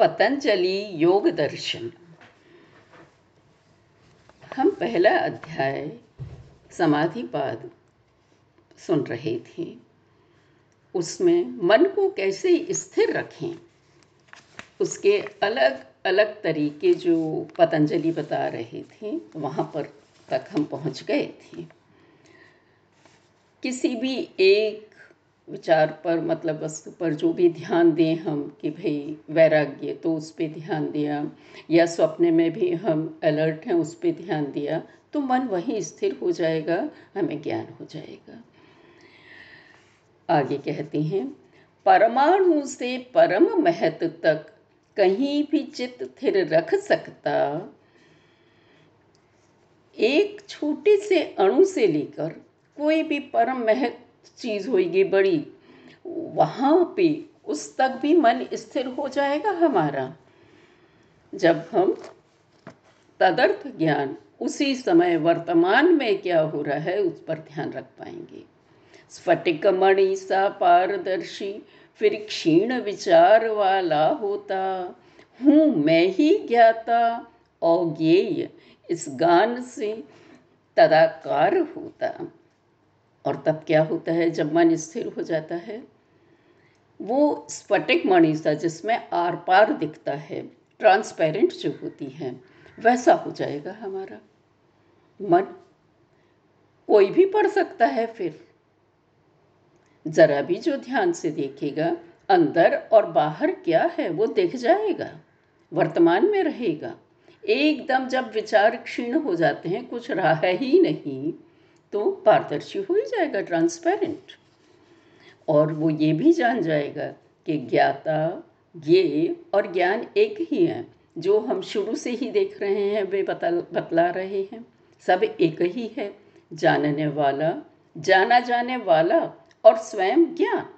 पतंजलि योग दर्शन। हम पहला अध्याय समाधिपाद सुन रहे थे। उसमें मन को कैसे स्थिर रखें, उसके अलग अलग तरीके जो पतंजलि बता रहे थे, वहाँ पर तक हम पहुँच गए थे। किसी भी एक विचार पर मतलब वस्तु पर जो भी ध्यान दें हम कि भाई वैराग्य तो उस पर ध्यान दिया। या स्वप्न में भी हम अलर्ट हैं, उस पर ध्यान दिया तो मन वहीं स्थिर हो जाएगा, हमें ज्ञान हो जाएगा। आगे कहते हैं, परमाणु से परम महत्व तक कहीं भी चित्त स्थिर रख सकता। एक छोटे से अणु से लेकर कोई भी परम महत्व चीज़ होगी बड़ी। वहाँ पे उस तक भी मन स्थिर हो जाएगा हमारा। जब हम तदर्थ ज्ञान, उसी समय वर्तमान में क्या हो रहा है उस पर ध्यान रख पाएँगे। स्फटिक मणि सा पारदर्शी, फिर क्षीण विचार वाला होता। हूँ मैं ही ज्ञाता, अज्ञेय, इस गान से तदाकार होता। और तब क्या होता है, जब मन स्थिर हो जाता है, वो स्फटिक मणि सा जिसमें आर पार दिखता है ट्रांसपेरेंट जो होती है, वैसा हो जाएगा हमारा। मन कोई भी पढ़ सकता है फिर। जरा भी जो ध्यान से देखेगा, अंदर और बाहर क्या है, वो दिख जाएगा, वर्तमान में रहेगा। एकदम जब विचार क्षीण हो जाते हैं, कुछ रहा है ही नहीं तो पारदर्शी हो ही जाएगा ट्रांसपेरेंट और वो ये भी जान जाएगा कि ज्ञाता, ये और ज्ञान एक ही है, जो हम शुरू से ही देख रहे हैं, वे बता, बतला रहे हैं। सब एक ही है, जानने वाला, जाना जाने वाला और स्वयं ज्ञान।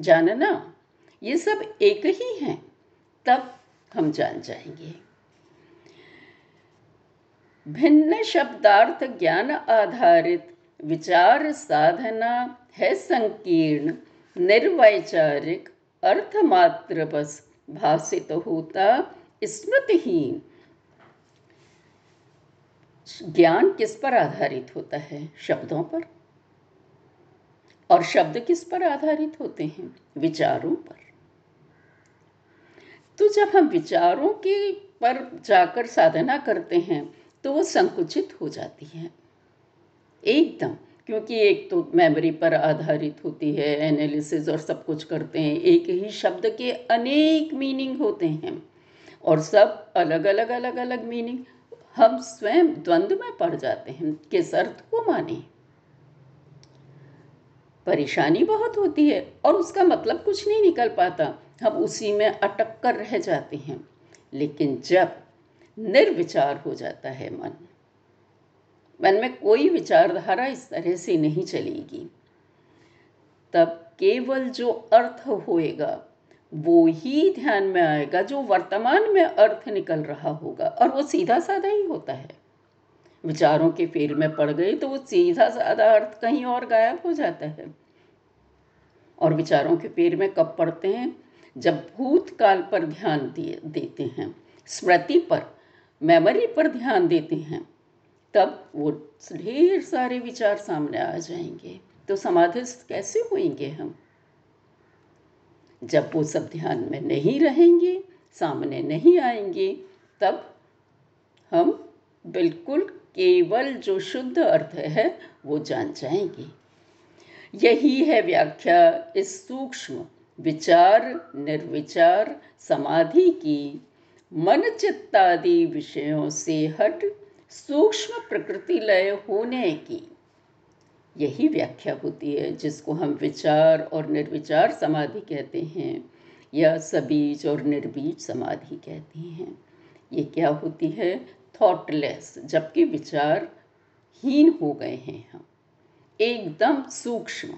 जानना, ये सब एक ही हैं, तब हम जान जाएँगे। भिन्न शब्दार्थ ज्ञान आधारित विचार साधना है संकीर्ण, निर्वैचारिक अर्थ मात्र बस भाषित तो होता स्मृतिहीन। ज्ञान किस पर आधारित होता है? शब्दों पर। और शब्द किस पर आधारित होते हैं? विचारों पर। तो जब हम विचारों के पर जाकर साधना करते हैं तो वो संकुचित हो जाती है। एकदम, क्योंकि एक तो मेमोरी पर आधारित होती है एनालिसिस और सब कुछ करते हैं, एक ही शब्द के अनेक मीनिंग होते हैं। और सब अलग अलग अलग अलग मीनिंग हम स्वयं द्वंद्व में पड़ जाते हैं, किस अर्थ को माने। परेशानी बहुत होती है, और उसका मतलब कुछ नहीं निकल पाता, हम उसी में अटक कर रह जाते हैं। लेकिन जब निर्विचार हो जाता है मन। मन में कोई विचारधारा इस तरह से नहीं चलेगी। तब केवल जो अर्थ होएगा, वो ही ध्यान में आएगा, जो वर्तमान में अर्थ निकल रहा होगा, और वो सीधा साधा ही होता है। विचारों के फेर में पड़ गए तो वो सीधा साधा अर्थ कहीं और गायब हो जाता है। और विचारों के पेड़ में कब पड़ते हैं? जब भूतकाल पर ध्यान दिए, देते हैं, स्मृति पर। मेमोरी पर ध्यान देते हैं, तब वो ढेर सारे विचार सामने आ जाएँगे। तो समाधिस्थ कैसे होंगे हम? जब वो सब ध्यान में नहीं रहेंगे, सामने नहीं आएँगे, तब हम बिल्कुल केवल जो शुद्ध अर्थ है, वो जान जाएँगे। यही है व्याख्या इस सूक्ष्म विचार, निर्विचार समाधि की मन चित्तादि विषयों से हट सूक्ष्म प्रकृति लय होने की। यही व्याख्या होती है, जिसको हम विचार और निर्विचार समाधि कहते हैं, या सबीज और निर्बीज समाधि कहते हैं। ये क्या होती है? थॉटलेस जबकि विचार हीन हो गए हैं हम। एकदम सूक्ष्म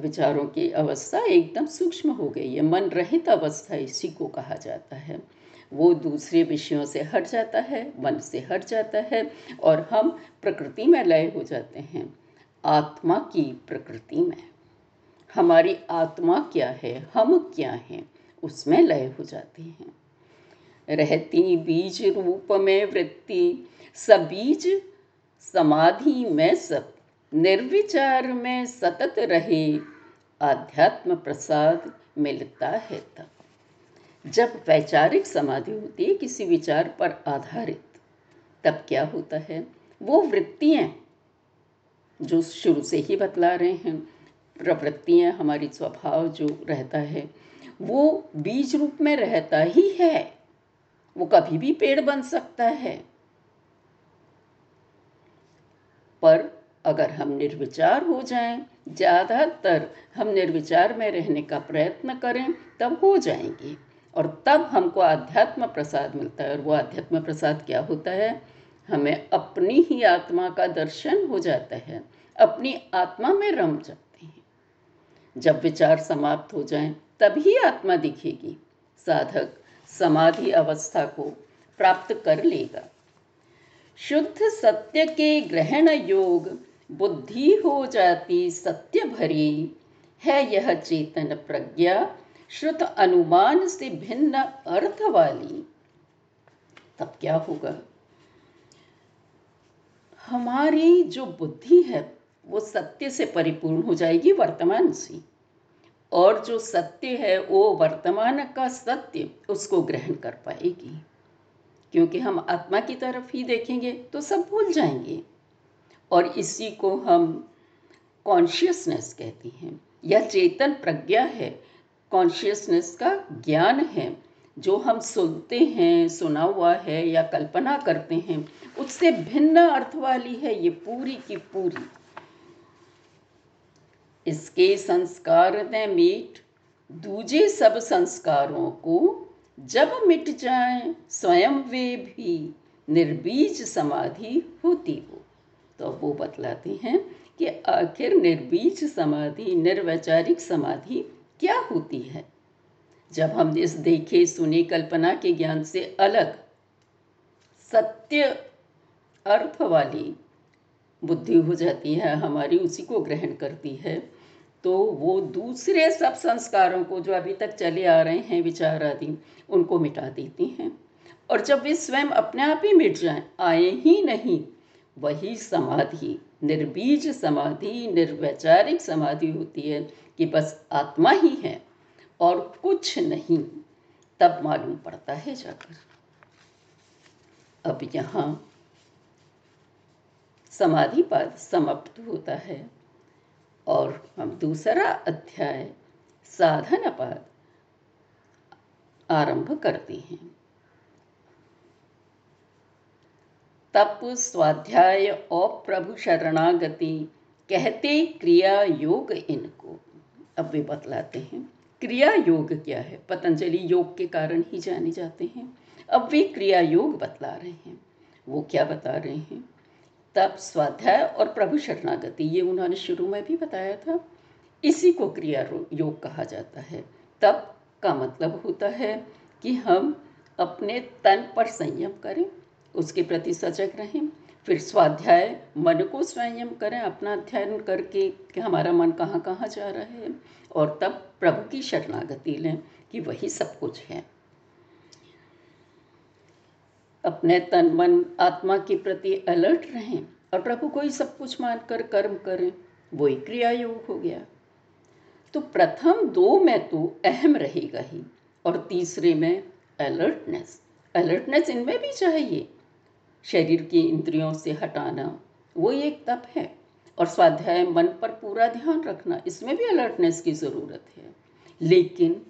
विचारों की अवस्था एकदम सूक्ष्म हो गई है। मन रहित अवस्था इसी को कहा जाता है। वो दूसरे विषयों से हट जाता है, मन से हट जाता है और हम प्रकृति में लय हो जाते हैं। आत्मा की प्रकृति में। हमारी आत्मा क्या है, हम क्या हैं, उसमें लय हो जाते हैं। रहती बीज रूप में वृत्ति सबीज समाधि में सब निर्विचार में सतत रहे आध्यात्म प्रसाद मिलता है तब। जब वैचारिक समाधि होती है किसी विचार पर आधारित, तब क्या होता है? वो वृत्तियाँ जो शुरू से ही बतला रहे हैं, प्रवृत्तियाँ हमारी स्वभाव जो रहता है, वो बीज रूप में रहता ही है। वो कभी भी पेड़ बन सकता है। पर अगर हम निर्विचार हो जाएँ, ज़्यादातर हम निर्विचार में रहने का प्रयत्न करें, तब हो जाएँगे। और तब हमको आध्यात्म प्रसाद मिलता है। और वो आध्यात्म प्रसाद क्या होता है? हमें अपनी ही आत्मा का दर्शन हो जाता है। अपनी आत्मा में रम जाते हैं। जब विचार समाप्त हो जाएँ, तभी आत्मा दिखेगी। साधक समाधि अवस्था को प्राप्त कर लेगा। शुद्ध सत्य के ग्रहण योग बुद्धि हो जाती सत्य भरी है यह चेतन प्रज्ञा, श्रुत अनुमान से भिन्न अर्थ वाली। तब क्या होगा? हमारी जो बुद्धि है, वो सत्य से परिपूर्ण हो जाएगी वर्तमान से। और जो सत्य है, वो वर्तमान का सत्य उसको ग्रहण कर पाएगी। क्योंकि हम आत्मा की तरफ़ ही देखेंगे तो सब भूल जाएँगे। और इसी को हम कॉन्शियसनेस कहते हैं। यह चेतन प्रज्ञा है। कॉन्शियसनेस का ज्ञान है। जो हम सुनते हैं, सुना हुआ है या कल्पना करते हैं, उससे भिन्न अर्थ वाली है ये पूरी की पूरी। इसके संस्कार ने मीट। दूजे सब संस्कारों को जब मिट जाए, स्वयं वे भी निर्बीज समाधि होती हो। तो वो बतलाते हैं कि आखिर निर्बीज समाधि, निर्वैचारिक समाधि क्या होती है? जब हम इस देखे, सुने, कल्पना के ज्ञान से अलग सत्य अर्थ वाली बुद्धि हो जाती है, हमारी उसी को ग्रहण करती है तो वो दूसरे सब संस्कारों को जो अभी तक चले आ रहे हैं, विचार आदि, उनको मिटा देती हैं। और जब वे स्वयं अपने आप ही मिट जाएँ, आए ही नहीं वही समाधि, निर्बीज समाधि, निर्वैचारिक समाधि होती है कि बस आत्मा ही है और कुछ नहीं, तब मालूम पड़ता है जाकर। अब यहाँ समाधि पद समाप्त होता है और हम दूसरा अध्याय साधन पद आरंभ करते हैं। तप स्वाध्याय और प्रभु शरणागति, कहते क्रिया योग इनको। अब वे बतलाते हैं, क्रिया योग क्या है? पतंजलि योग के कारण ही जाने जाते हैं। अब वे क्रिया योग बतला रहे हैं, वो क्या बता रहे हैं? तप स्वाध्याय और प्रभु शरणागति, ये उन्होंने शुरू में भी बताया था। इसी को क्रिया योग कहा जाता है। तप का मतलब होता है कि हम अपने तन पर संयम करें उसके प्रति सजग रहें। फिर स्वाध्याय, मन को संयम करें, अपना अध्ययन करके कि हमारा मन कहाँ कहाँ जा रहा है और तब प्रभु की शरणागति लें कि वही सब कुछ है। अपने तन, मन, आत्मा के प्रति अलर्ट रहें और प्रभु को ही सब कुछ मानकर कर्म करें। वही क्रिया योग हो गया। तो प्रथम दो में तो अहम रहेगा ही और तीसरे में अलर्टनेस अलर्टनेस इनमें भी चाहिए। शरीर की इंद्रियों से हटाना, वो एक तप है। और स्वाध्याय मन पर पूरा ध्यान रखना, इसमें भी अलर्टनेस की ज़रूरत है। लेकिन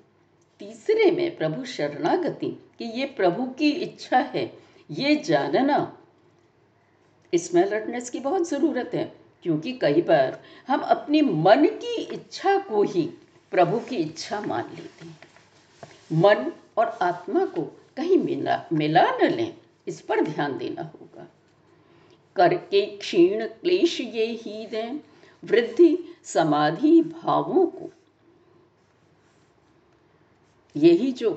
तीसरे में प्रभु शरणागति, कि ये प्रभु की इच्छा है, ये जानना, इसमें अलर्टनेस की बहुत ज़रूरत है। क्योंकि कई बार हम अपनी मन की इच्छा को ही प्रभु की इच्छा मान लेते हैं। मन और आत्मा को कहीं मिला मिला न लें इस पर ध्यान देना होगा। करके क्षीण क्लेश ये ही दें, वृद्धि समाधि भावों को। यही जो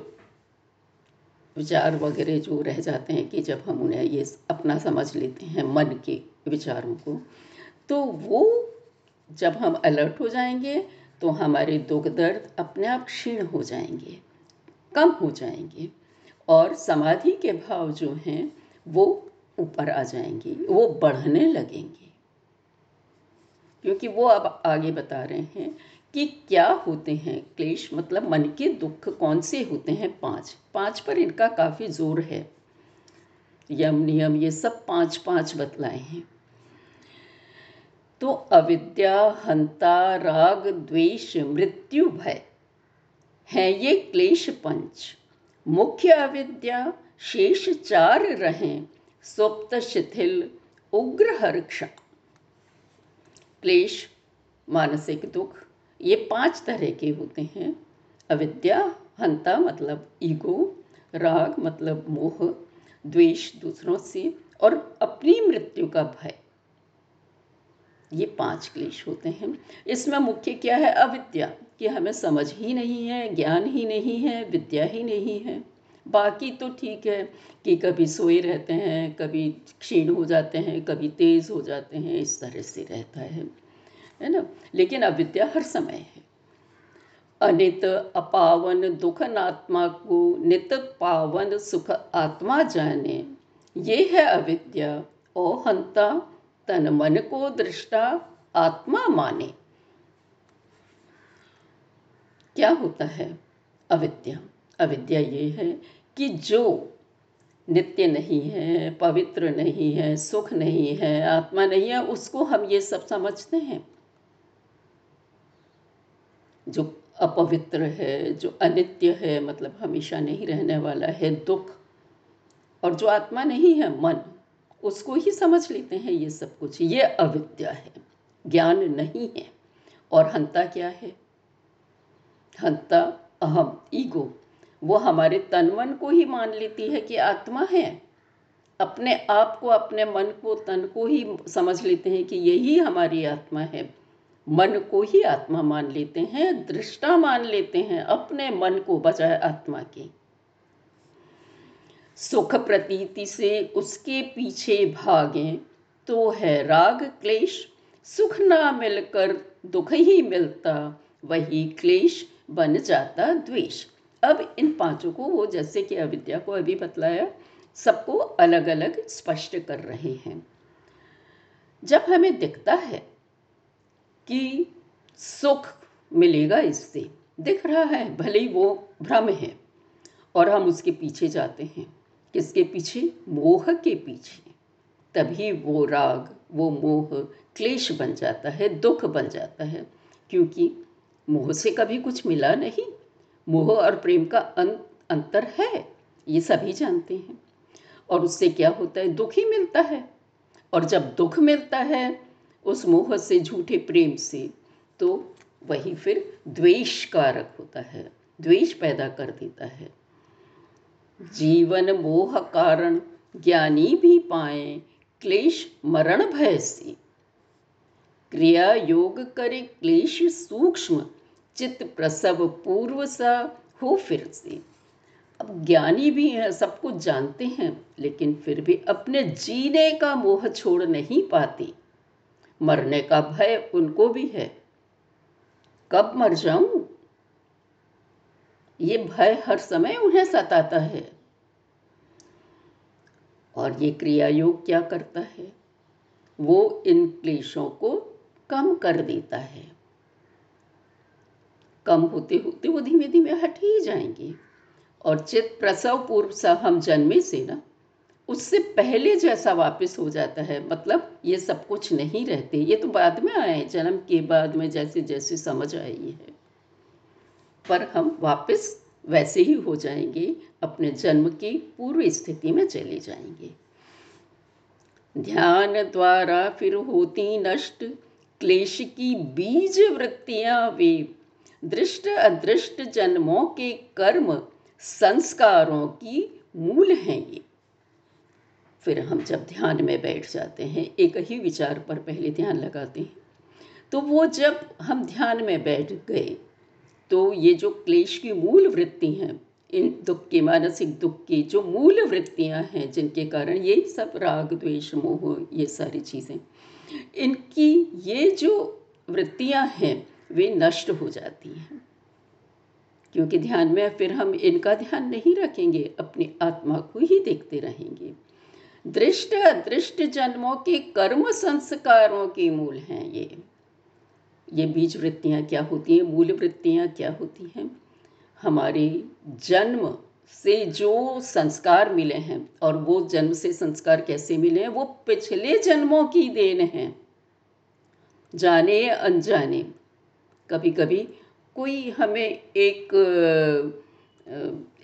विचार वगैरह जो रह जाते हैं कि जब हम उन्हें ये अपना समझ लेते हैं मन के विचारों को तो वो जब हम अलर्ट हो जाएँगे तो हमारे दुख दर्द अपने आप क्षीण हो जाएँगे, कम हो जाएँगे। और समाधि के भाव जो हैं, वो ऊपर आ जाएँगे, वो बढ़ने लगेंगे। क्योंकि वो अब आगे बता रहे हैं कि क्या होते हैं क्लेश मतलब मन के दुख कौन से होते हैं? पाँच। पाँच पर इनका काफ़ी ज़ोर है। यम, नियम, ये सब पाँच पाँच बतलाए हैं। तो अविद्या, हंता, राग, द्वेष, मृत्यु, भय, है ये क्लेश पंच। मुख्य अविद्या शेष चार रहें, सुप्त शिथिल उग्र हर्षा क्लेश, मानसिक दुख, ये पाँच तरह के होते हैं। अविद्या, हंता मतलब ईगो, राग मतलब मोह, द्वेष दूसरों से, और अपनी मृत्यु का भय। ये पाँच क्लेश होते हैं। इसमें मुख्य क्या है? अविद्या, कि हमें समझ ही नहीं है, ज्ञान ही नहीं है, विद्या ही नहीं है। बाकी तो ठीक है कि कभी सोए रहते हैं, कभी क्षीण हो जाते हैं, कभी तेज हो जाते हैं, इस तरह से रहता है है ना? लेकिन अविद्या हर समय है। अनित अपावन दुख आत्मा को, नित पावन सुख आत्मा जाने। ये है अविद्या ओ हंता तन मन को दृष्टा आत्मा माने। क्या होता है अविद्या? अविद्या ये है कि जो नित्य नहीं है, पवित्र नहीं है, सुख नहीं है, आत्मा नहीं है, उसको हम ये सब समझते हैं। जो अपवित्र है, जो अनित्य है मतलब हमेशा नहीं रहने वाला है, दुख, और जो आत्मा नहीं है, मन उसको ही समझ लेते हैं ये सब कुछ। ये अविद्या है, ज्ञान नहीं है। और हंता क्या है? हंता अहम, ईगो। वो हमारे तन मन को ही मान लेती है कि आत्मा है। अपने आप को, अपने मन को, तन को ही समझ लेते हैं कि यही हमारी आत्मा है। मन को ही आत्मा मान लेते हैं, दृष्टा मान लेते हैं अपने मन को बजाय आत्मा के। सुख प्रतीति से उसके पीछे भागे तो है राग क्लेश, सुख ना मिलकर दुख ही मिलता, वही क्लेश बन जाता द्वेष। अब इन पाँचों को वो जैसे कि अविद्या को अभी बतलाया, सबको अलग अलग स्पष्ट कर रहे हैं। जब हमें दिखता है कि सुख मिलेगा इससे, दिख रहा है, भले ही वो भ्रम है, और हम उसके पीछे जाते हैं। किसके पीछे? मोह के पीछे। तभी वो राग, वो मोह, क्लेश बन जाता है, दुख बन जाता है, क्योंकि मोह से कभी कुछ मिला नहीं। मोह और प्रेम का अंत अंतर है, ये सभी जानते हैं। और उससे क्या होता है? दुख ही मिलता है। और जब दुख मिलता है, उस मोह से, झूठे प्रेम से तो वही फिर द्वेष कारक होता है। द्वेष पैदा कर देता है। जीवन मोह कारण ज्ञानी भी पाए क्लेश मरण भय से। क्रिया योग करे क्लेश सूक्ष्म, चित्त प्रसव पूर्व सा हो फिर से। अब ज्ञानी भी हैं, सब कुछ जानते हैं, लेकिन फिर भी अपने जीने का मोह छोड़ नहीं पाते। मरने का भय उनको भी है। कब मर जाऊँ? ये भय हर समय उन्हें सताता है। और ये क्रिया योग क्या करता है? वो इन क्लेशों को कम कर देता है। कम होते होते वो धीमे धीमे हट ही जाएँगे। और चित प्रसव पूर्व सा हम जन्मे से ना, उससे पहले जैसा वापस हो जाता है। मतलब ये सब कुछ नहीं रहते। ये तो बाद में आए जन्म के बाद में जैसे जैसे समझ आई है। पर हम वापस वैसे ही हो जाएँगे, अपने जन्म की पूर्व स्थिति में चले जाएँगे। ध्यान द्वारा फिर होती नष्ट, क्लेश की बीज वृत्तियाँ वे। दृष्ट अदृष्ट जन्मों के कर्म, संस्कारों की मूल हैं ये। फिर हम जब ध्यान में बैठ जाते हैं, एक ही विचार पर पहले ध्यान लगाते हैं। तो वो जब हम ध्यान में बैठ गए तो ये जो क्लेश की मूल वृत्ति हैं, इन दुख की, मानसिक दुख की जो मूल वृत्तियाँ हैं, जिनके कारण ये सब राग, द्वेष, मोह, ये सारी चीज़ें, इनकी ये जो वृत्तियाँ हैं, वे नष्ट हो जाती हैं। क्योंकि ध्यान में फिर हम इनका ध्यान नहीं रखेंगे, अपनी आत्मा को ही देखते रहेंगे। दृष्ट अदृष्ट जन्मों के कर्म संस्कारों के मूल हैं ये। ये बीज वृत्तियाँ क्या होती हैं? मूल वृत्तियाँ क्या होती हैं? हमारे जन्म से जो संस्कार मिले हैं और वो जन्म से संस्कार कैसे मिले हैं? वो पिछले जन्मों की देन है। जाने अनजाने। कभी कभी कोई हमें एक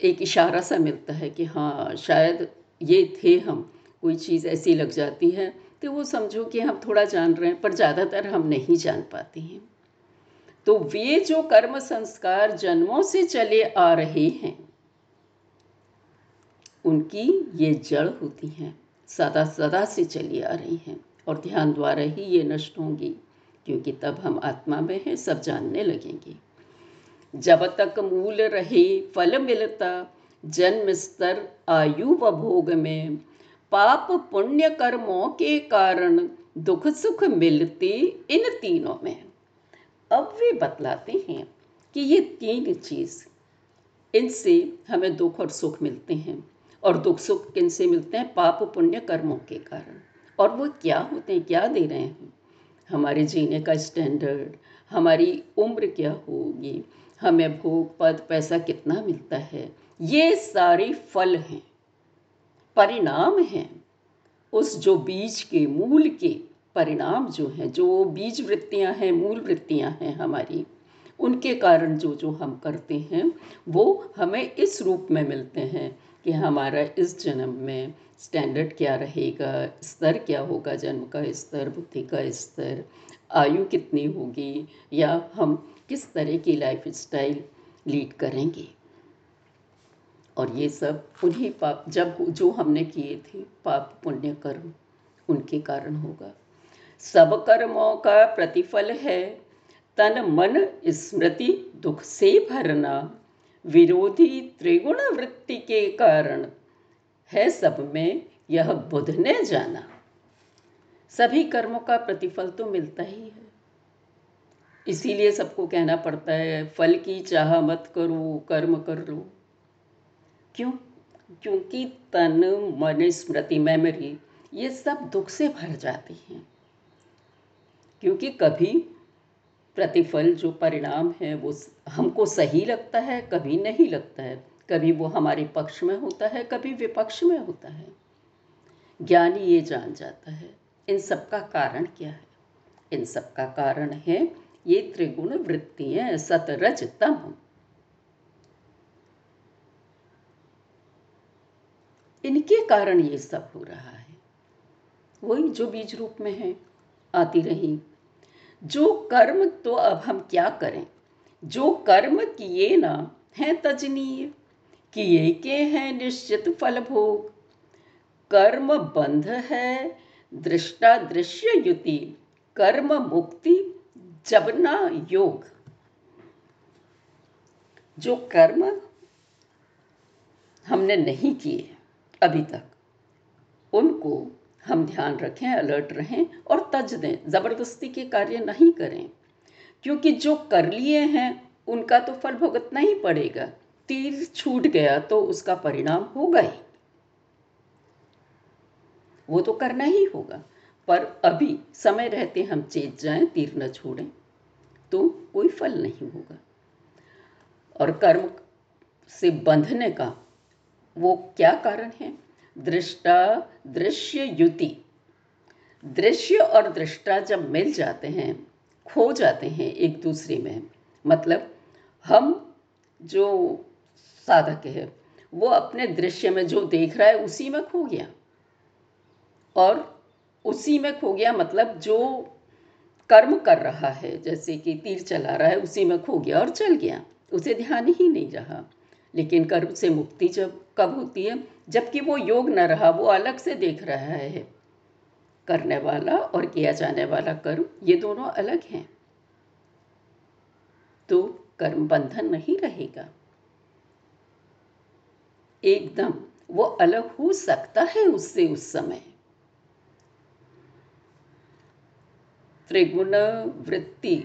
एक इशारा सा मिलता है कि हाँ शायद ये थे हम। कोई चीज़ ऐसी लग जाती है तो वो समझो कि हम थोड़ा जान रहे हैं, पर ज़्यादातर हम नहीं जान पाते हैं। तो वे जो कर्म संस्कार जन्मों से चले आ रहे हैं, उनकी ये जड़ होती हैं, सदा सदा से चली आ रही हैं। और ध्यान द्वारा ही ये नष्ट होंगी, क्योंकि तब हम आत्मा में हैं, सब जानने लगेंगे। जब तक मूल रहे, फल मिलता, जन्म स्तर, आयु व भोग में पाप, पुण्य कर्मों के कारण दुख सुख मिलते इन तीनों में। अब वे बतलाते हैं कि ये तीन चीज़, इनसे हमें दुख और सुख मिलते हैं। और दुख सुख किन से मिलते हैं? पाप, पुण्य कर्मों के कारण। और वो क्या होते हैं, क्या दे रहे हैं? हमारे जीने का स्टैंडर्ड हमारी उम्र क्या होगी? हमें भोग, पद, पैसा कितना मिलता है? ये सारे फल हैं। परिणाम हैं। उस जो बीज के, मूल के परिणाम जो हैं, जो बीज वृत्तियाँ हैं, मूल वृत्तियाँ हैं हमारी, उनके कारण जो जो हम करते हैं, वो हमें इस रूप में मिलते हैं कि हमारा इस जन्म में स्टैंडर्ड क्या रहेगा, स्तर क्या होगा, जन्म का स्तर, बुद्धि का स्तर, आयु कितनी होगी, या हम किस तरह की लाइफ स्टाइल लीड करेंगे। और ये सब उन्हीं पाप, जब जो हमने किए थे, पाप, पुण्य, कर्म, उनके कारण होगा। सब कर्मों का प्रतिफल है। तन, मन, स्मृति, दुख से भरना, विरोधी त्रिगुण वृत्ति के कारण है सब में यह बुध ने जाना। सभी कर्मों का प्रतिफल तो मिलता ही है। इसीलिए सबको कहना पड़ता है, फल की चाह मत करो, कर्म कर लो। क्यों? क्योंकि तन मन स्मृति, मेमोरी, ये सब दुख से भर जाती हैं। क्योंकि कभी प्रतिफल जो परिणाम है, वो हमको सही लगता है, कभी नहीं लगता है। कभी वो हमारे पक्ष में होता है, कभी विपक्ष में होता है। ज्ञानी ये जान जाता है, इन सब का कारण क्या है? इन सब का कारण है, ये त्रिगुण वृत्तियाँ सतरज तम इनके कारण ये सब हो रहा है। वही जो बीज रूप में है, आती रही। जो कर्म तो अब हम क्या करें? जो कर्म किए ना, है तजनीय। किए के हैं निश्चित फल भोग कर्म बंध है, दृष्टा दृश्य युति। कर्म मुक्ति जबना योग। जो कर्म हमने नहीं किए अभी तक। उनको हम ध्यान रखें, अलर्ट रहें और तज दें, ज़बरदस्ती के कार्य नहीं करें, क्योंकि जो कर लिए हैं, उनका तो फल भुगतना ही पड़ेगा। तीर छूट गया तो उसका परिणाम होगा ही। वो तो करना ही होगा, पर अभी समय रहते हम चेत जाएँ, तीर न छोड़ें तो कोई फल नहीं होगा। और कर्म से बंधने का वो क्या कारण है? दृष्टा दृश्य युति दृश्य और दृष्टा जब मिल जाते हैं, खो जाते हैं एक दूसरे में मतलब हम जो साधक है, वो अपने दृश्य में जो देख रहा है, उसी में खो गया। और उसी में खो गया मतलब जो कर्म कर रहा है, जैसे कि तीर चला रहा है, उसी में खो गया और चल गया। उसे ध्यान ही नहीं रहा। लेकिन कर्म से मुक्ति जब कब होती है? जबकि वो योग न रहा, वो अलग से देख रहा है। करने वाला और किया जाने वाला कर्म, ये दोनों अलग हैं। तो कर्म बंधन नहीं रहेगा। एकदम, वो अलग हो सकता है उससे उस समय। त्रिगुण वृत्ति,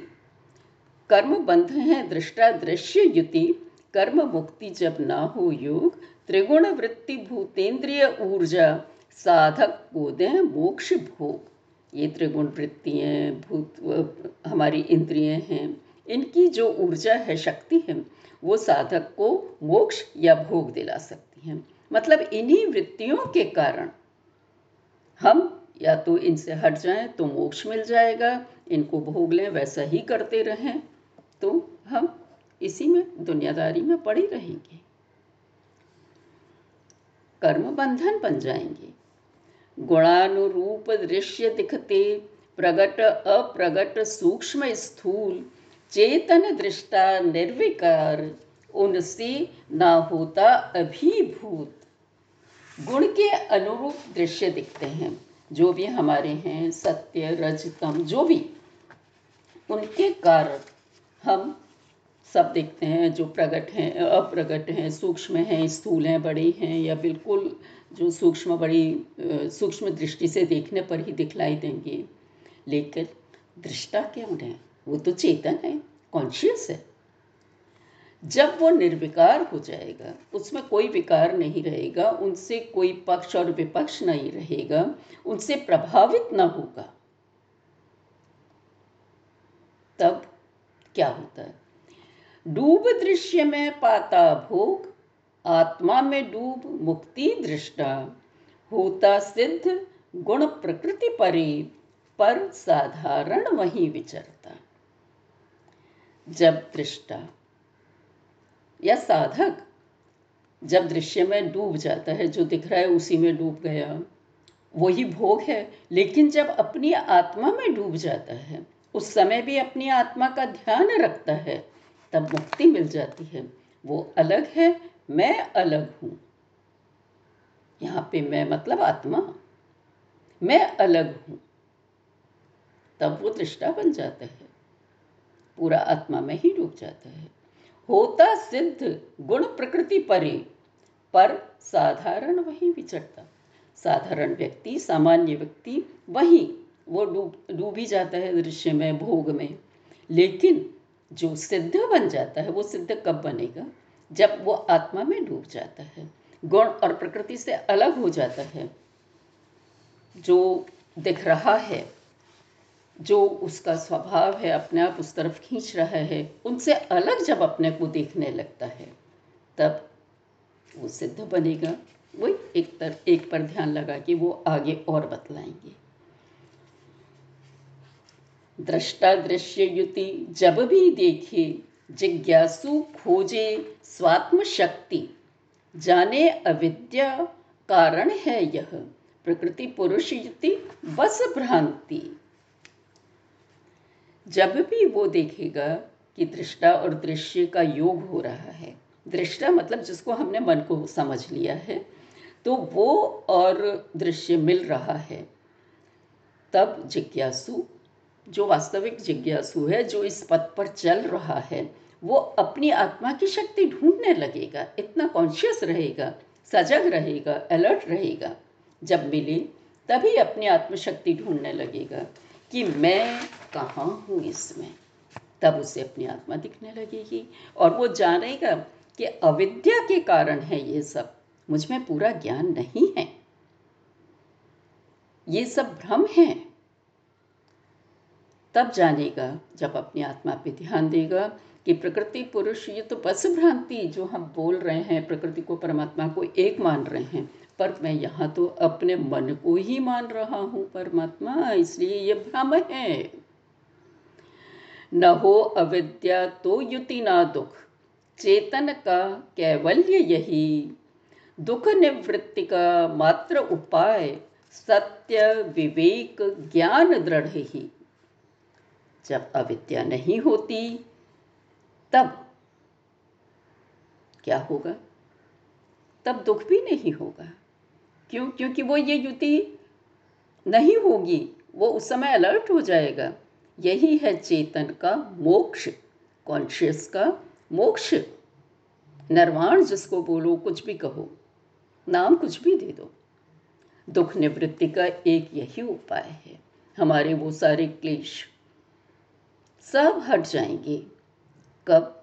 कर्म बंध है, दृष्टा दृश्य युति कर्म मुक्ति जब ना हो योग त्रिगुण वृत्ति भूतेंद्रिय ऊर्जा, साधक को दें मोक्ष भोग। ये त्रिगुण वृत्तियाँ भूत हमारी इंद्रिय हैं। इनकी जो ऊर्जा है, शक्ति है, वो साधक को मोक्ष या भोग दिला सकती हैं। मतलब इन्हीं वृत्तियों के कारण हम या तो इनसे हट जाएँ तो मोक्ष मिल जाएगा, इनको भोग लें, वैसा ही करते रहें तो हम इसी में दुनियादारी में पड़ी रहेंगे। कर्म बंधन बन जाएँगे। गुणानुरूप दृश्य दिखते, प्रगट अप्रगट सूक्ष्म स्थूल, चेतन दृष्टा निर्विकार, उनसे ना होता अभिभूत। गुण के अनुरूप दृश्य दिखते हैं, जो भी हमारे हैं, सत्य रजतम जो भी। उनके कारण हम सब देखते हैं जो प्रकट हैं, अप्रगट हैं, सूक्ष्म हैं, स्थूल हैं, बड़े हैं या बिल्कुल जो सूक्ष्म, बड़ी सूक्ष्म दृष्टि से देखने पर ही दिखलाई देंगे। लेकिन दृष्टा क्यों है वो तो चेतन है कॉन्शियस है। जब वो निर्विकार हो जाएगा, उसमें कोई विकार नहीं रहेगा, उनसे कोई पक्ष और विपक्ष नहीं रहेगा, उनसे प्रभावित न होगा, तब क्या होता है? डूब दृश्य में पाता भोग, आत्मा में डूब मुक्ति दृष्टा। होता सिद्ध गुण प्रकृति परे, पर साधारण वही विचरता। जब दृष्टा। या साधक, जब दृश्य में डूब जाता है, जो दिख रहा है उसी में डूब गया, वही भोग है। लेकिन जब अपनी आत्मा में डूब जाता है, उस समय भी अपनी आत्मा का ध्यान रखता है तब मुक्ति मिल जाती है। वो अलग है, मैं अलग हूँ। यहाँ पे मैं मतलब आत्मा। मैं अलग हूँ। तब वो दृष्टा बन जाता है। पूरा आत्मा में ही डूब जाता है। होता सिद्ध, गुण प्रकृति परे, पर साधारण वही विचरता। साधारण व्यक्ति, सामान्य व्यक्ति, वही वो डूब डूब ही जाता है दृश्य में, भोग में। लेकिन जो सिद्ध बन जाता है, वो सिद्ध कब बनेगा? जब वो आत्मा में डूब जाता है। गुण और प्रकृति से अलग हो जाता है। जो दिख रहा है, जो उसका स्वभाव है, अपने आप उस तरफ़ खींच रहा है, उनसे अलग जब अपने को देखने लगता है, तब वो सिद्ध बनेगा। वही एक तरफ़ एक पर ध्यान लगा कि वो आगे और बतलाएँगे। दृष्टा दृश्य युति जब भी देखे, जिज्ञासु खोजे स्वात्म शक्ति जाने अविद्या कारण है यह, प्रकृति पुरुष युति बस भ्रांति। जब भी वो देखेगा कि दृष्टा और दृश्य का योग हो रहा है, दृष्टा मतलब जिसको हमने मन को समझ लिया है तो वो और दृश्य मिल रहा है। तब जिज्ञासु जो वास्तविक जिज्ञासु है, जो इस पथ पर चल रहा है, वो अपनी आत्मा की शक्ति ढूँढने लगेगा। इतना कॉन्शियस रहेगा, सजग रहेगा अलर्ट रहेगा। जब मिले, तभी अपनी आत्मशक्ति ढूँढने लगेगा कि मैं कहाँ हूँ इसमें। तब उसे अपनी आत्मा दिखने लगेगी और वो जानेगा कि अविद्या के कारण है ये सब। मुझमें पूरा ज्ञान नहीं है। ये सब भ्रम है। तब जानेगा, जब अपनी आत्मा पे ध्यान देगा कि प्रकृति, पुरुष, ये तो बस भ्रांति जो हम बोल रहे हैं, प्रकृति को, परमात्मा को एक मान रहे हैं। पर मैं यहाँ तो अपने मन को ही मान रहा हूँ, परमात्मा, इसलिए ये भ्रम है। न हो अविद्या तो युति ना दुख, चेतन का कैवल्य यही। दुख निवृत्ति का मात्र उपाय, सत्य, विवेक, ज्ञान दृढ़ ही। जब अविद्या नहीं होती, तब क्या होगा? तब दुख भी नहीं होगा। क्यों? क्योंकि वो ये युति नहीं होगी, वो उस समय अलर्ट हो जाएगा। यही है चेतन का मोक्ष कॉन्शियस का मोक्ष। निर्वाण जिसको बोलो, कुछ भी कहो, नाम कुछ भी दे दो। दुख निवृत्ति का एक यही उपाय है। हमारे वो सारे क्लेश सब हट जाएँगे। कब?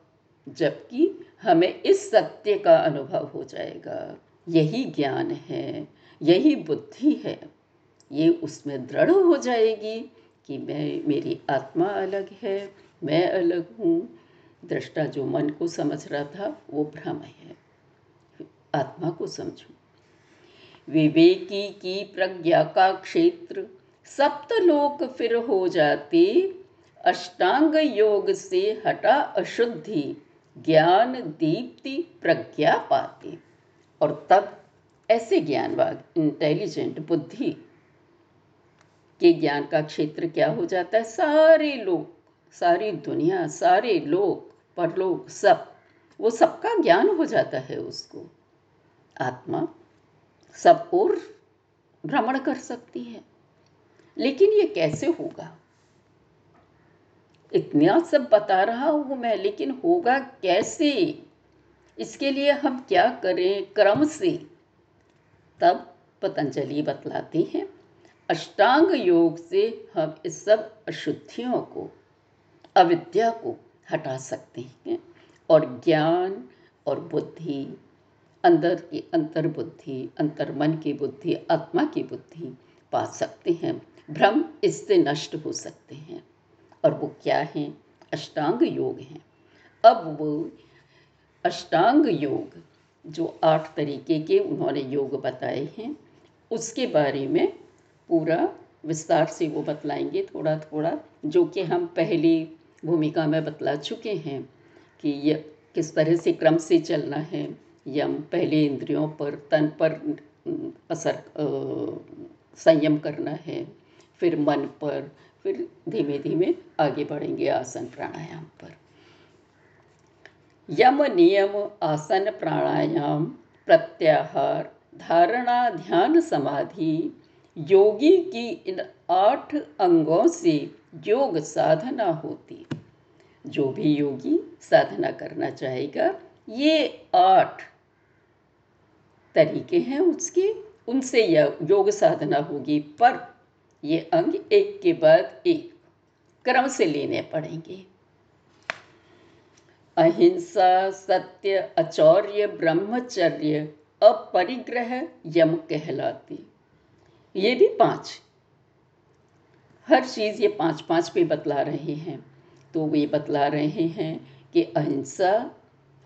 जबकि हमें इस सत्य का अनुभव हो जाएगा। यही ज्ञान है, यही बुद्धि है। ये उसमें दृढ़ हो जाएगी कि मैं, मेरी आत्मा अलग है, मैं अलग हूँ। दृष्टा जो मन को समझ रहा था, वो भ्रम है। आत्मा को समझो। विवेकी की प्रज्ञा का क्षेत्र सप्तलोक फिर हो जाते अष्टांग योग से हटा अशुद्धि, ज्ञान, दीप्ति, प्रज्ञा पाती। और तब ऐसे ज्ञानवाद इंटेलिजेंट बुद्धि के ज्ञान का क्षेत्र क्या हो जाता है? सारे लोग, सारी दुनिया, सारे लोग, परलोक, सब, वो सबका ज्ञान हो जाता है उसको। आत्मा सब और भ्रमण कर सकती है। लेकिन ये कैसे होगा? इतना सब बता रहा हूँ मैं, लेकिन होगा कैसे? इसके लिए हम क्या करें क्रम से? तब पतंजलि बतलाती हैं, अष्टांग योग से हम इस सब अशुद्धियों को, अविद्या को हटा सकते हैं और ज्ञान और बुद्धि, अंदर की अंतर बुद्धि अंतर मन की बुद्धि, आत्मा की बुद्धि पा सकते हैं। भ्रम इससे नष्ट हो सकते हैं। और वो क्या हैं? अष्टांग योग हैं। अब वो अष्टांग योग, जो आठ तरीके के उन्होंने योग बताए हैं, उसके बारे में पूरा विस्तार से वो बतलाएँगे थोड़ा थोड़ा जो कि हम पहली भूमिका में बतला चुके हैं कि ये किस तरह से क्रम से चलना है यम पहले इंद्रियों पर, तन पर असर संयम करना है, फिर मन पर फिर धीमे धीमे आगे बढ़ेंगे आसन प्राणायाम पर। यम नियम आसन प्राणायाम, प्रत्याहार, धारणा, ध्यान समाधि, योगी की इन आठ अंगों से योग साधना होती। जो भी योगी साधना करना चाहेगा, ये आठ तरीके हैं उसके। उनसे योग साधना होगी पर ये अंग एक के बाद एक क्रम से लेने पड़ेंगे। अहिंसा, सत्य, अचौर्य, ब्रह्मचर्य, अपरिग्रह, यम कहलाती। ये भी पाँच। हर चीज़ ये पाँच पाँच पे बतला रहे हैं। तो वे बतला रहे हैं कि अहिंसा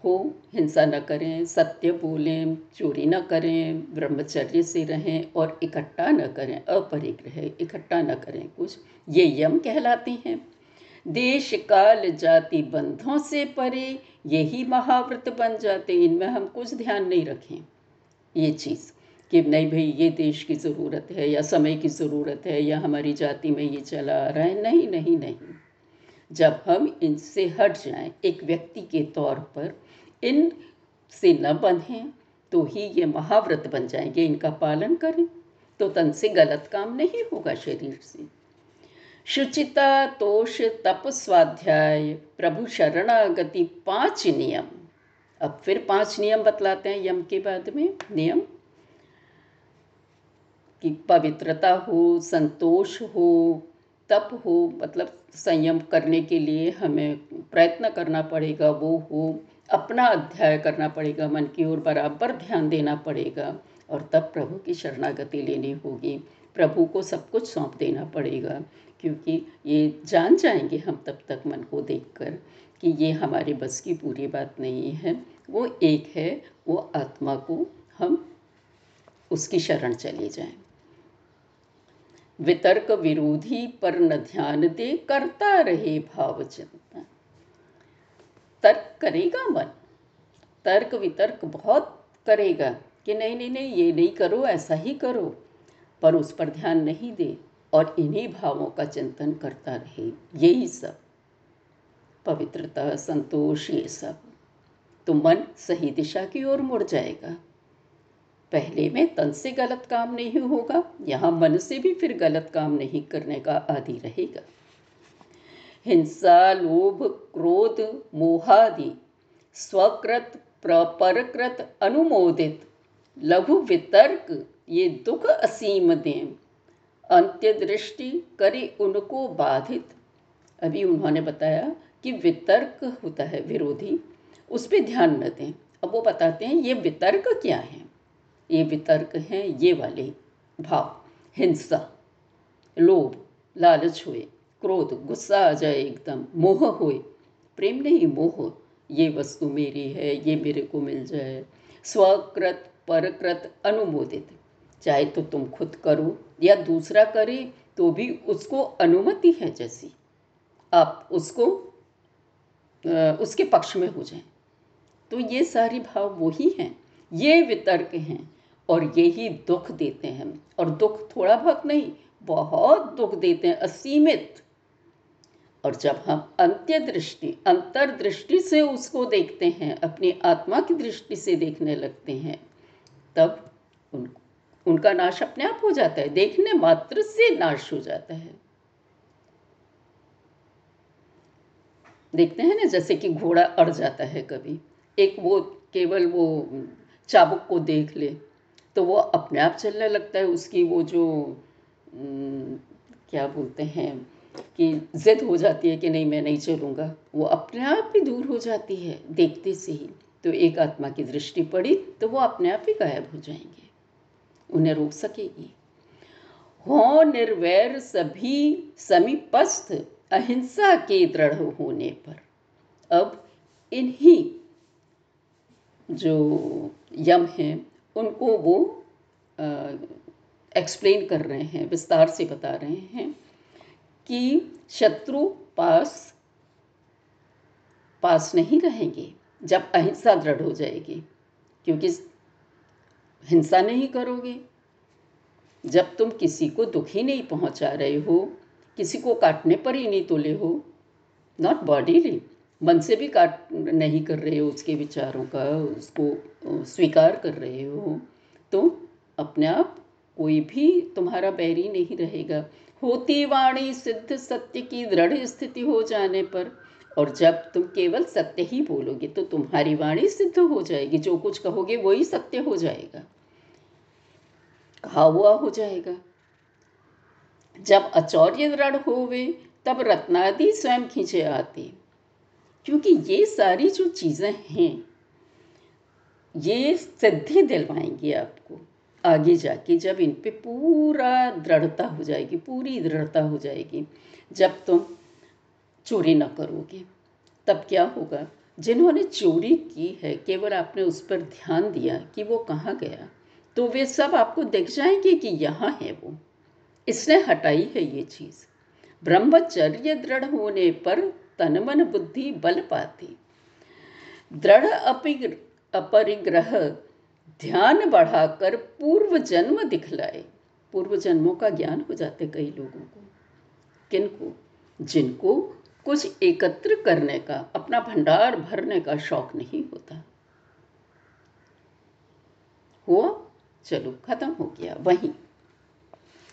हो, हिंसा न करें, सत्य बोलें, चोरी न करें, ब्रह्मचर्य से रहें और इकट्ठा न करें, अपरिग्रह, इकट्ठा न करें, कुछ ये यम कहलाती हैं। देश, काल, जाति, बंधों से परे यही महाव्रत बन जाते इनमें हम कुछ ध्यान नहीं रखें। ये चीज़ कि नहीं भाई, ये देश की ज़रूरत है या समय की ज़रूरत है या हमारी जाति में ये चला आ रहा है, नहीं नहीं नहीं। जब हम इनसे हट जाएँ, एक व्यक्ति के तौर पर इन से न बंधें तो ही ये महाव्रत बन जाएँगे इनका पालन करें। तो तन से गलत काम नहीं होगा शरीर से। शुचिता, तोष, तप, स्वाध्याय, प्रभु शरणागति, पाँच नियम। अब फिर पाँच नियम बतलाते हैं यम के बाद में। नियम? कि पवित्रता हो, संतोष हो, तप हो मतलब संयम करने के लिए हमें प्रयत्न करना पड़ेगा, वो हो। अपना अध्याय करना पड़ेगा, मन की ओर बराबर ध्यान देना पड़ेगा और तब प्रभु की शरणागति लेनी होगी। प्रभु को सब कुछ सौंप देना पड़ेगा, क्योंकि ये जान जाएँगे हम तब तक मन को देखकर कि ये हमारे बस की पूरी बात नहीं है। वो एक है, वो आत्मा को हम उसकी शरण चले जाएँ। वितर्क विरोधी पर न ध्यान दे, करता रहे भाव चिंतन तर्क करेगा मन। तर्क वितर्क बहुत करेगा कि नहीं नहीं नहीं, ये नहीं करो, ऐसा ही करो। पर उस पर ध्यान नहीं दे और इन्हीं भावों का चिंतन करता रहे। यही सब। पवित्रता, संतोष, ये सब। तो मन सही दिशा की ओर मुड़ जाएगा। पहले में तन से गलत काम नहीं होगा, यहाँ मन से भी फिर गलत काम नहीं करने का आदि रहेगा। हिंसा, लोभ, क्रोध, मोहादि, स्वकृत परकृत अनुमोदित, लघु वितर्क, ये दुख असीम दें अंत्य दृष्टि करी उनको बाधित। अभी उन्होंने बताया कि वितर्क होता है विरोधी, उस पर ध्यान न दें। अब वो बताते हैं, ये वितर्क क्या है? ये वितर्क हैं ये वाले भाव, हिंसा, लोभ, लालच हुए। क्रोध, गुस्सा आ जाए एकदम, मोह होए। प्रेम नहीं, मोह। ये वस्तु मेरी है, ये मेरे को मिल जाए। स्वकृत, परकृत, अनुमोदित। चाहे तो तुम खुद करो, या दूसरा करे तो भी उसको अनुमति है जैसी। आप उसको उसके पक्ष में हो जाए। तो ये सारी भाव वही हैं। ये वितर्क हैं, और यही दुख देते हैं और दुख थोड़ा बहुत नहीं, बहुत दुख देते हैं, असीमित। और जब हम अंत्य दृष्टि अंतर्दृष्टि से उसको देखते हैं, अपनी आत्मा की दृष्टि से देखने लगते हैं, तब उन, उनका नाश अपने आप हो जाता है। देखने मात्र से नाश हो जाता है। देखते हैं ना, जैसे कि घोड़ा अड़ जाता है कभी। एक वो, केवल वो चाबुक को देख ले तो वो अपने आप चलने लगता है। उसकी वो जो क्या बोलते हैं कि जिद हो जाती है कि नहीं, मैं नहीं चलूँगा। वो अपने आप ही दूर हो जाती है, देखते से ही। तो एक आत्मा की दृष्टि पड़ी तो वो अपने आप ही गायब हो जाएँगे। उन्हें रोक सकेगी। हो निर्वैर सभी समीपस्थ, अहिंसा के दृढ़ होने पर। अब इन्हीं जो यम हैं, उनको वो एक्सप्लेन कर रहे हैं, विस्तार से बता रहे हैं। कि शत्रु पास पास नहीं रहेंगे, जब अहिंसा दृढ़ हो जाएगी। क्योंकि हिंसा नहीं करोगे। जब तुम किसी को दुखी नहीं पहुँचा रहे हो, किसी को काटने पर ही नहीं तुले हो नॉट बॉडीली मन से भी काट नहीं कर रहे हो, उसके विचारों का, उसको स्वीकार कर रहे हो तो अपने आप कोई भी तुम्हारा बैरी नहीं रहेगा। होती वाणी सिद्ध सत्य की दृढ़ स्थिति हो जाने पर, और जब तुम केवल सत्य ही बोलोगे तो तुम्हारी वाणी सिद्ध हो जाएगी। जो कुछ कहोगे, वही सत्य हो जाएगा। कहा हुआ हो जाएगा। जब अचौर्य दृढ़ हो होवे, तब रत्नादि स्वयं खींचे आते। क्योंकि ये सारी जो चीज़ें हैं, ये सिद्धि दिलवाएँगी आपको। आगे जाके जब इन पे पूरा दृढ़ता हो जाएगी, पूरी दृढ़ता हो जाएगी, जब तुम चोरी न करोगे, तब क्या होगा? जिन्होंने चोरी की है, केवल आपने उस पर ध्यान दिया कि वो कहाँ गया तो वे सब आपको दिख जाएँगे कि यहाँ है वो। इसने हटाई है ये चीज़। ब्रह्मचर्य दृढ़ होने पर तन मन बुद्धि बल पाती। दृढ़ अपरिग्रह ध्यान बढ़ाकर पूर्व जन्म दिखलाए। पूर्व जन्मों का ज्ञान हो जाते कई लोगों को। किनको? जिनको कुछ एकत्र करने का, अपना भंडार भरने का शौक नहीं होता। हुआ? चलो, खत्म हो गया। वहीं।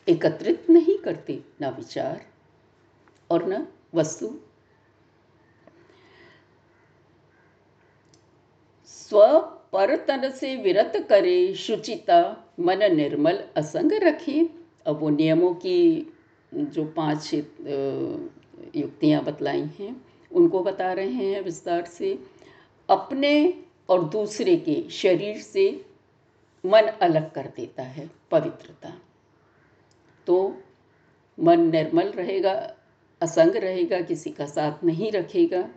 एकत्रित नहीं करते, ना विचार और न वस्तु। स्व परतन से विरत करे शुचिता, मन निर्मल असंग रखे। अब वो नियमों की जो पाँच युक्तियाँ बतलाई हैं, उनको बता रहे हैं विस्तार से। अपने और दूसरे के शरीर से मन अलग कर देता है पवित्रता। तो मन निर्मल रहेगा, असंग रहेगा, किसी का साथ नहीं रखेगा,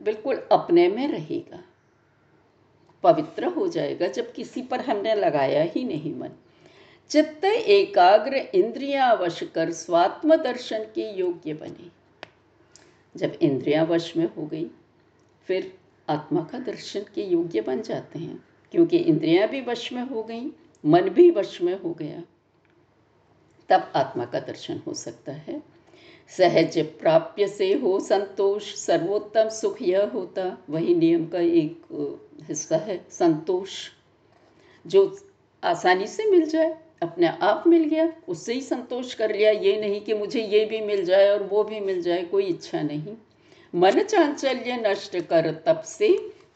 बिल्कुल अपने में रहेगा। पवित्र हो जाएगा, जब किसी पर हमने लगाया ही नहीं मन। चित्त एकाग्र इंद्रिया वश कर स्वात्म दर्शन के योग्य बने। जब इंद्रिया वश में हो गई, फिर आत्मा का दर्शन के योग्य बन जाते हैं। क्योंकि इंद्रियाँ भी वश में हो गई, मन भी वश में हो गया, तब आत्मा का दर्शन हो सकता है। सहज प्राप्य से हो संतोष, सर्वोत्तम सुख यह होता। वही नियम का एक हिस्सा है, संतोष। जो आसानी से मिल जाए, अपने आप मिल गया, उससे ही संतोष कर लिया। ये नहीं कि मुझे ये भी मिल जाए और वो भी मिल जाए, कोई इच्छा नहीं। मन चांचल्य नष्ट कर तब से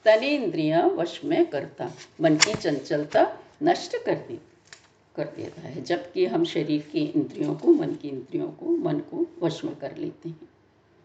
तनेन्द्रिया वश में करता। मन की चंचलता नष्ट कर दी कर देता है, जबकि हम शरीर की इंद्रियों को, मन की इंद्रियों को, मन को वश में कर लेते हैं।